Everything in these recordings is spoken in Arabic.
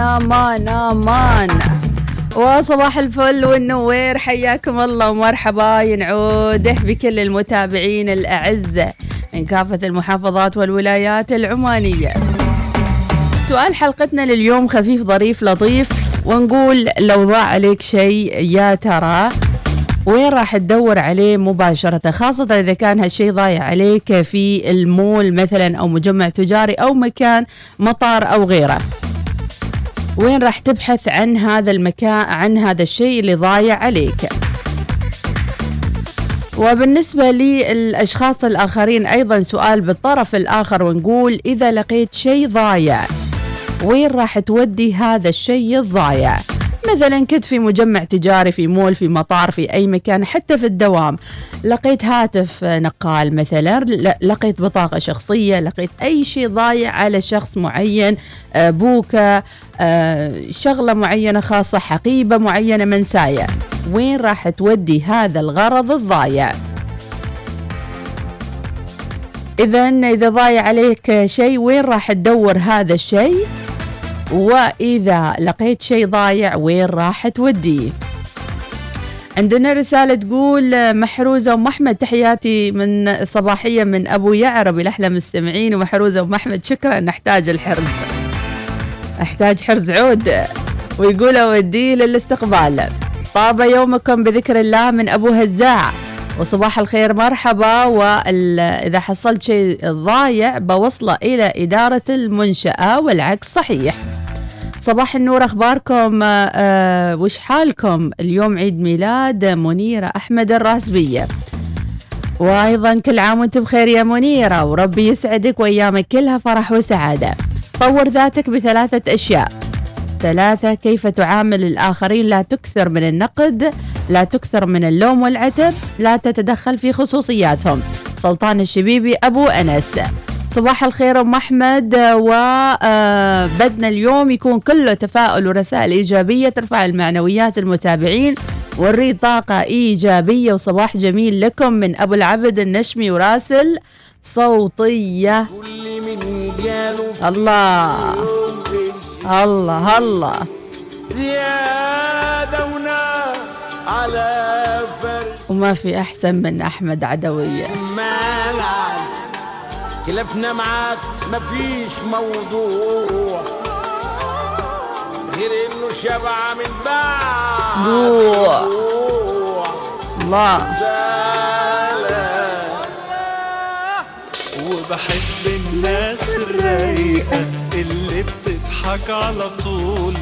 أمان أمان وصباح الفل والنوير حياكم الله ومرحبا. ينعود بكل المتابعين الأعزة من كافة المحافظات والولايات العمانية. سؤال حلقتنا لليوم خفيف ظريف لطيف. ونقول لو ضاع عليك شيء يا ترى وين راح تدور عليه مباشرة؟ خاصة إذا كان هالشيء ضايع عليك في المول مثلا أو مجمع تجاري أو مكان مطار أو غيره. وين راح تبحث عن هذا المكان عن هذا الشيء اللي ضايع عليك. وبالنسبة للأشخاص الآخرين أيضا سؤال بالطرف الآخر ونقول إذا لقيت شيء ضايع وين راح تودي هذا الشيء الضايع؟ مثلا كنت في مجمع تجاري في مول في مطار في أي مكان حتى في الدوام. لقيت هاتف نقال مثلا لقيت بطاقة شخصية لقيت أي شيء ضايع على شخص معين آه، بوكة آه، شغلة معينة خاصة حقيبة معينة منساية. وين راح تودي هذا الغرض الضايع؟ إذا إذا ضايع عليك شيء وين راح تدور هذا الشيء؟ وإذا لقيت شيء ضايع وين راح توديه عندنا رسالة تقول محروزة أم أحمد تحياتي من صباحية من أبو يعرب الأحلى مستمعين. ومحروزة أم أحمد شكرا نحتاج الحرز أحتاج حرز عود. ويقول أوديه للاستقبال. طاب يومكم بذكر الله من أبو هزاع. وصباح الخير مرحبا. وإذا حصلت شيء ضايع بوصلة إلى إدارة المنشأة والعكس صحيح. صباح النور أخباركم؟ آه, آه، وش حالكم؟ اليوم عيد ميلاد منيرة أحمد الراسبيه وأيضا كل عام وأنتم بخير يا منيرة وربي يسعدك وأيامك كلها فرح وسعادة. طور ذاتك بثلاثة أشياء. ثلاثة كيف تعامل الآخرين؟ لا تكثر من النقد لا تكثر من اللوم والعتب لا تتدخل في خصوصياتهم. سلطان الشبيبي أبو أنس. صباح الخير أم أحمد. وبدنا اليوم يكون كله تفاؤل ورسائل إيجابية ترفع المعنويات المتابعين ونريد طاقة إيجابية. وصباح جميل لكم من أبو العبد النشمي وراسل صوتية. الله الله الله. وما في أحسن من أحمد عدوية. خلافنا معاك مفيش موضوع غير إنه شبع من بعض جوع الله. وبحب الناس الرايقة اللي بتضحك على طول.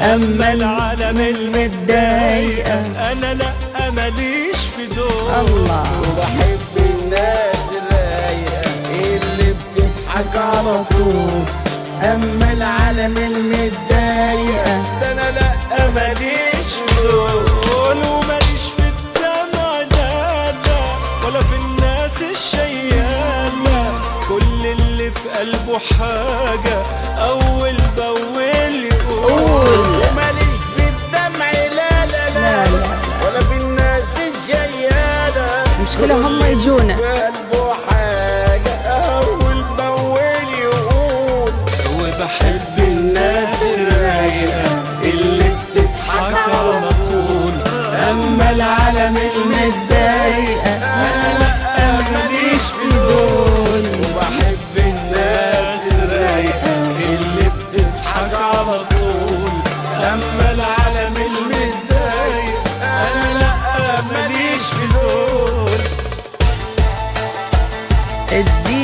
أما العالم المتضايقة أنا لأ ماليش في دول. الله. معاك على طول اما العالم المتضايقه ده أنا لا ماليش دول وماليش في الدمع لا لا ولا في الناس الشيالة كل اللي في قلبه حاجة. أول بأول يقول. وماليش في الدمع لا لا لا, لا, لا. ولا في الناس الشيالة مشكلة هم يجونا.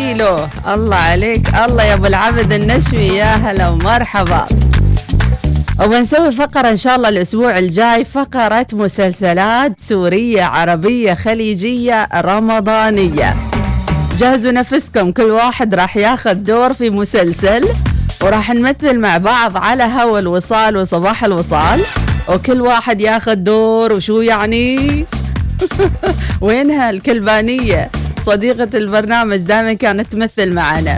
اديله الله عليك. الله يا أبو العبد النشوي يا هلا ومرحبا. وبنسوي فقرة إن شاء الله الأسبوع الجاي فقرة مسلسلات سورية عربية خليجية رمضانية. جهزوا نفسكم كل واحد راح ياخذ دور في مسلسل وراح نمثل مع بعض على هوا الوصال وصباح الوصال وكل واحد ياخذ دور وشو يعني؟ وينها الكلبانية؟ صديقة البرنامج دائما كانت تمثل معنا.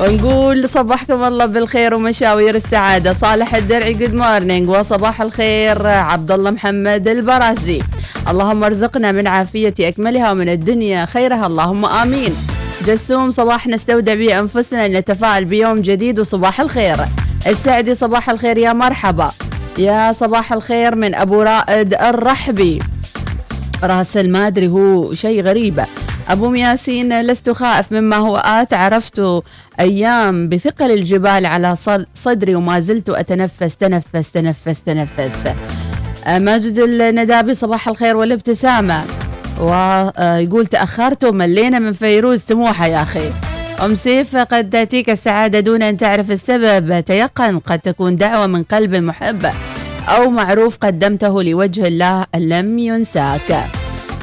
ونقول صبحكم الله بالخير ومشاوير السعادة. صالح الدرعي good morning وصباح الخير عبد الله محمد البراشدي اللهم ارزقنا من عافية أكملها ومن الدنيا خيرها. اللهم آمين. جسوم صباح نستودع به أنفسنا لنتفائل بيوم جديد وصباح الخير. السعدي صباح الخير يا مرحبا. يا صباح الخير من أبو رائد الرحبي. راسل ما أدري هو شيء غريبة أبو ياسين لست خائف مما هو. آت عرفت أيام بثقل الجبال على صدري وما زلت أتنفس تنفس تنفس تنفس. آه، ماجد الندابي صباح الخير والابتسامة. ويقول تأخرت وملينا من فيروز تموحة يا أخي. أم سيف قد تأتيك السعادة دون أن تعرف السبب. تيقن قد تكون دعوة من قلب محب. أو معروف قدمته لوجه الله لم ينساك.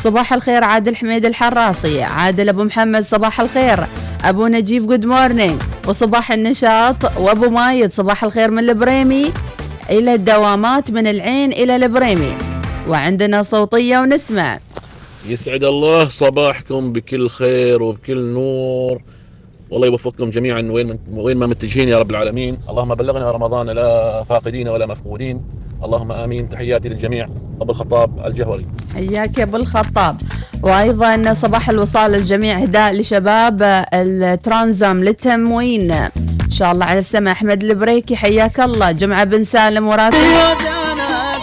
صباح الخير عادل حميد الحراسي. عادل أبو محمد صباح الخير. أبو نجيب good morning وصباح النشاط وأبو مايد صباح الخير من البريمي. إلى الدوامات من العين إلى البريمي. وعندنا صوتية ونسمع. يسعد الله صباحكم بكل خير وبكل نور. والله يوفقكم جميعا وين وين ما متجهين يا رب العالمين. اللهم بلغنا رمضان لا فاقدين ولا مفقودين. اللهم آمين. تحياتي للجميع. أبو الخطاب الجهوري. حياك يا أبو الخطاب. وأيضا صباح الوصال للجميع. هداء لشباب الترانزام للتموين. إن شاء الله على السماء. أحمد البريكي حياك الله. جمعة بن سالم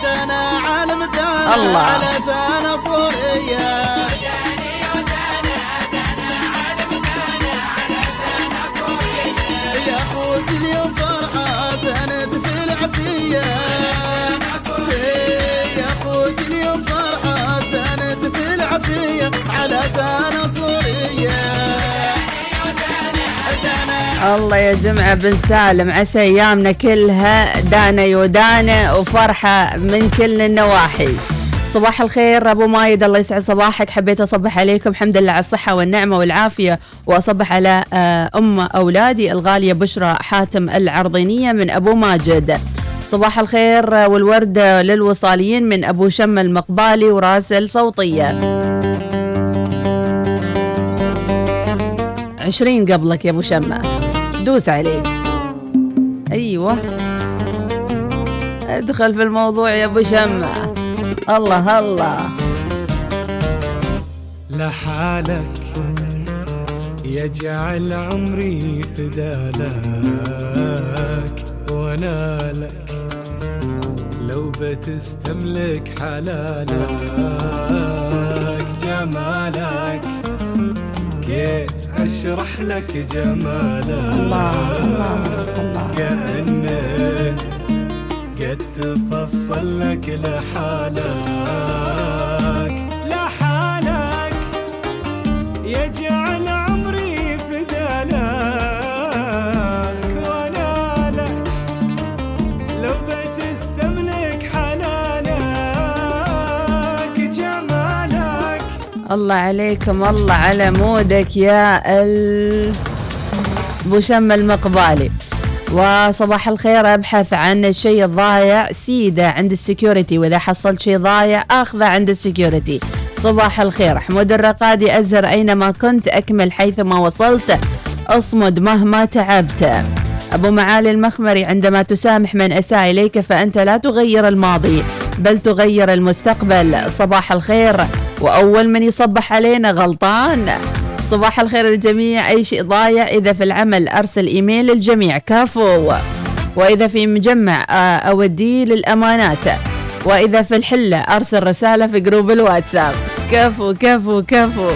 دانا الله. الله يا جمعة بن سالم عسى أيامنا كلها دانا يودانا وفرحة من كل النواحي. صباح الخير أبو مايد الله يسعد صباحك. حبيت أصبح عليكم. الحمد لله على الصحة والنعمة والعافية. وأصبح على آه، أم أولادي الغالية بشرى حاتم العرضينية من أبو ماجد. صباح الخير والورد للوصاليين من أبو شم المقبالي وراسل صوتية. عشرين قبلك يا أبو شمه دوس عليه. أيوه. ادخل في الموضوع يا أبو شمه الله الله. لحالك يجعل عمري فدالك وأنا لك لو بتستملك حلالك جمالك كيف أشرح لك جمالك الله الله كأنك قد تفصل لك لحالك الله عليكم الله على mood ك يا ال ابو المقبالي. وصباح الخير أبحث عن الشيء الضايع. سيدة عند ال security وإذا حصلت شيء ضايع اخذه عند ال security. صباح الخير. حمود الرقادي أزهر أينما كنت أكمل حيثما وصلت. أصمد مهما تعبت. أبو معالي المخمري عندما تسامح من أساء إليك فأنت لا تغير الماضي بل تغير المستقبل. صباح الخير. وأول من يصبح علينا غلطان. صباح الخير للجميع. أي شيء ضايع إذا في العمل أرسل إيميل للجميع. كفو. وإذا في مجمع آه، أوديه للأمانات. وإذا في الحلة أرسل رسالة في جروب الواتساب. كفو كفو كفو.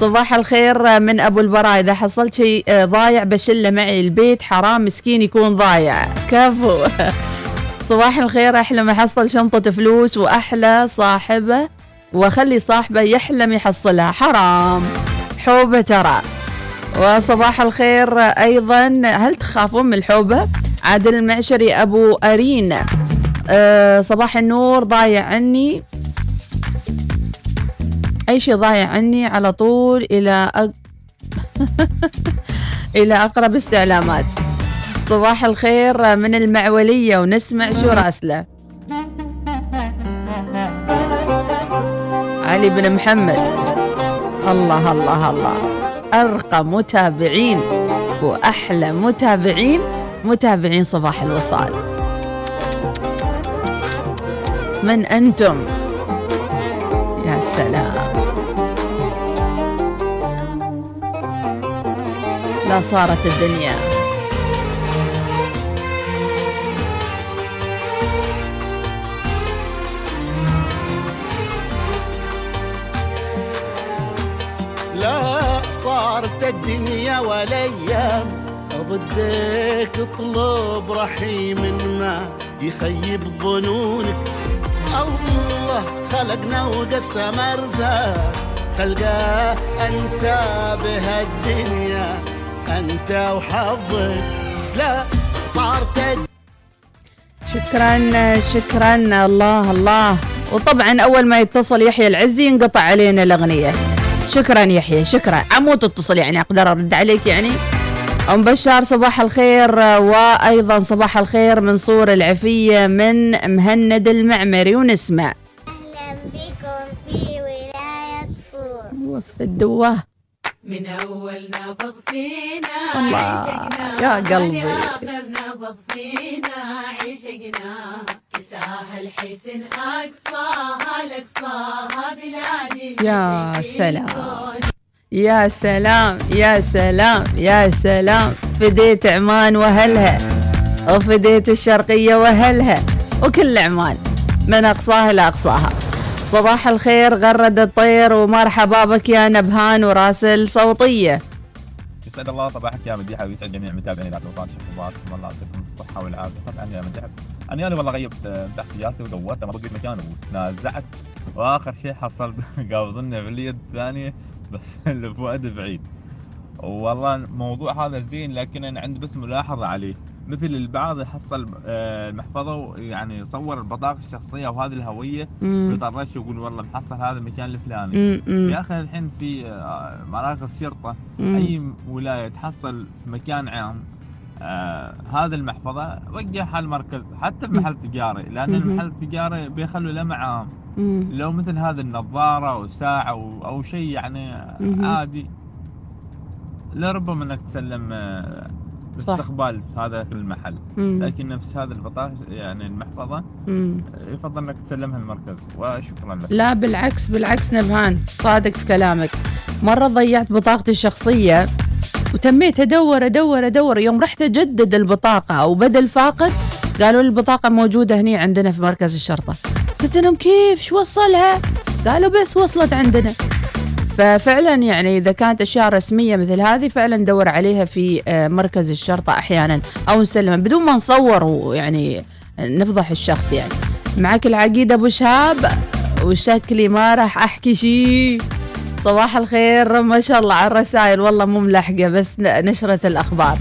صباح الخير من أبو البراء. إذا حصلت شيء آه، ضايع بشله معي البيت. حرام مسكين يكون ضايع. كفو. صباح الخير. احلم احصل شنطة فلوس وأحلى صاحبة. واخلي صاحبه يحلم يحصلها. حرام. حوبة ترى. وصباح الخير أيضا. هل تخافون من الحوبة؟ عادل المعشري أبو أرين. أه صباح النور ضايع عني. أي شيء ضايع عني على طول إلى أق... إلى أقرب استعلامات. صباح الخير من المعولية ونسمع شو راسله. علي بن محمد. الله الله الله. أرقى متابعين وأحلى متابعين. متابعين صباح الوصال. من أنتم؟ يا سلام. لا صارت الدنيا. الدنيا والأيام ضدك اطلب رحيم ما يخيب ظنونك. الله خلقنا وقسم أرزاق خلقه أنت بهالدنيا أنت وحظك. لا صارت شكرا شكرا. الله الله. وطبعا أول ما يتصل يحيى العزي ينقطع علينا الأغنية. شكرا يحيى شكرا. عمو تتصل يعني أقدر أرد عليك يعني. أم بشار صباح الخير. وأيضا صباح الخير من صور العفية من مهند المعمري ونسمع أهلا بكم في ولاية صور. وف الدواه من أول نبض فينا الله، عشقنا يا قلبي. لآخر نبض فينا عشقنا. أقصاها لأقصاها بلادي يا سلام. يا سلام يا سلام يا سلام. فديت عمان وأهلها وفديت الشرقية وأهلها وكل عمان من أقصاها لاقصاها صباح الخير غرد الطير ومرحبا بك يا نبهان وراسل صوتية. يسعد الله صباحك يا مديحة ويسعد جميع متابعين الوصال. شكرا الله يعطيكم الصحة والعافية. طبعا يا مديحة. أنا أنا والله غيبت آه، تحت سيارتي ودورت ما بقيت مكان وتنازعت وآخر شيء حصلت قابضني باليد الثانية بس الفؤاد بعيد. والله الموضوع هذا زين لكن أنا عندي بس ملاحظة عليه. مثل البعض يحصل آه، المحفظه يعني صور البطاقة الشخصية وهذه الهوية. بيطرش يقول والله محصل هذا المكان الفلاني. يا أخي الحين في آه، مراكز شرطة مم. أي ولاية تحصل في مكان عام آه هذا المحفظة وجهها المركز حتى بمحل تجاري لأن. المحل التجاري بيخلوا له معام. لو مثل هذه النظارة أو ساعة أو, أو شيء يعني. عادي لربما إنك تسلم آه، صح. باستقبال في هذا المحل مم. لكن نفس هذه البطاقة يعني المحفظة مم. يفضل إنك تسلمها المركز وشكرا لك لا بالعكس بالعكس نبهان صادق في كلامك مرة ضيعت بطاقتي الشخصية وتميت ادور ادور ادور يوم رحت اجدد البطاقة أو بدل فاقد قالوا لي البطاقة موجودة هني عندنا في مركز الشرطة. قلت لهم كيف؟ شو وصلها؟ قالوا بس وصلت عندنا. ففعلا يعني إذا كانت أشياء رسمية مثل هذه فعلا ندور عليها في آه، مركز الشرطة أحيانا أو نسلمها بدون ما نصور ويعني نفضح الشخص يعني. معك العقيد أبو شهاب؟ وشكلي ما راح أحكي شيء. صباح الخير. ما شاء الله على الرسائل. والله مو ملحقة بس ن- نشره الأخبار.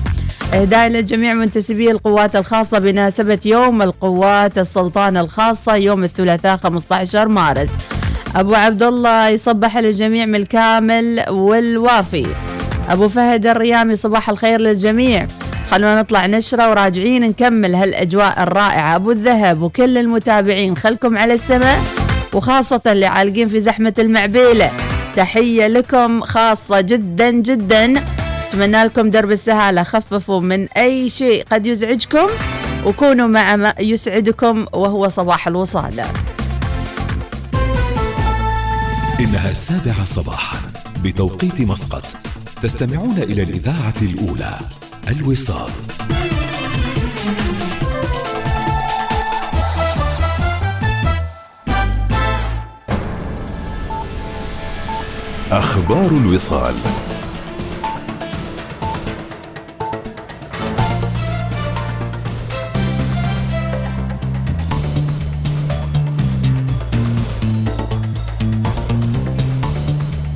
إهداء لجميع منتسبي القوات الخاصة بمناسبة يوم القوات السلطان الخاصة يوم الثلاثاء 15 مارس. أبو عبد الله يصبح للجميع من الكامل والوافي. أبو فهد الريامي صباح الخير للجميع. خلونا نطلع نشرة وراجعين نكمل هالأجواء الرائعة. أبو الذهب وكل المتابعين خلكم على السماء وخاصة اللي عالقين في زحمة المعبيلة. تحية لكم خاصة جدا جدا. أتمنى لكم درب السهالة. خففوا من أي شيء قد يزعجكم وكونوا مع ما يسعدكم وهو صباح الوصال. إنها السابعة صباحا بتوقيت مسقط. تستمعون إلى الإذاعة الأولى الوصال. أخبار الوصال.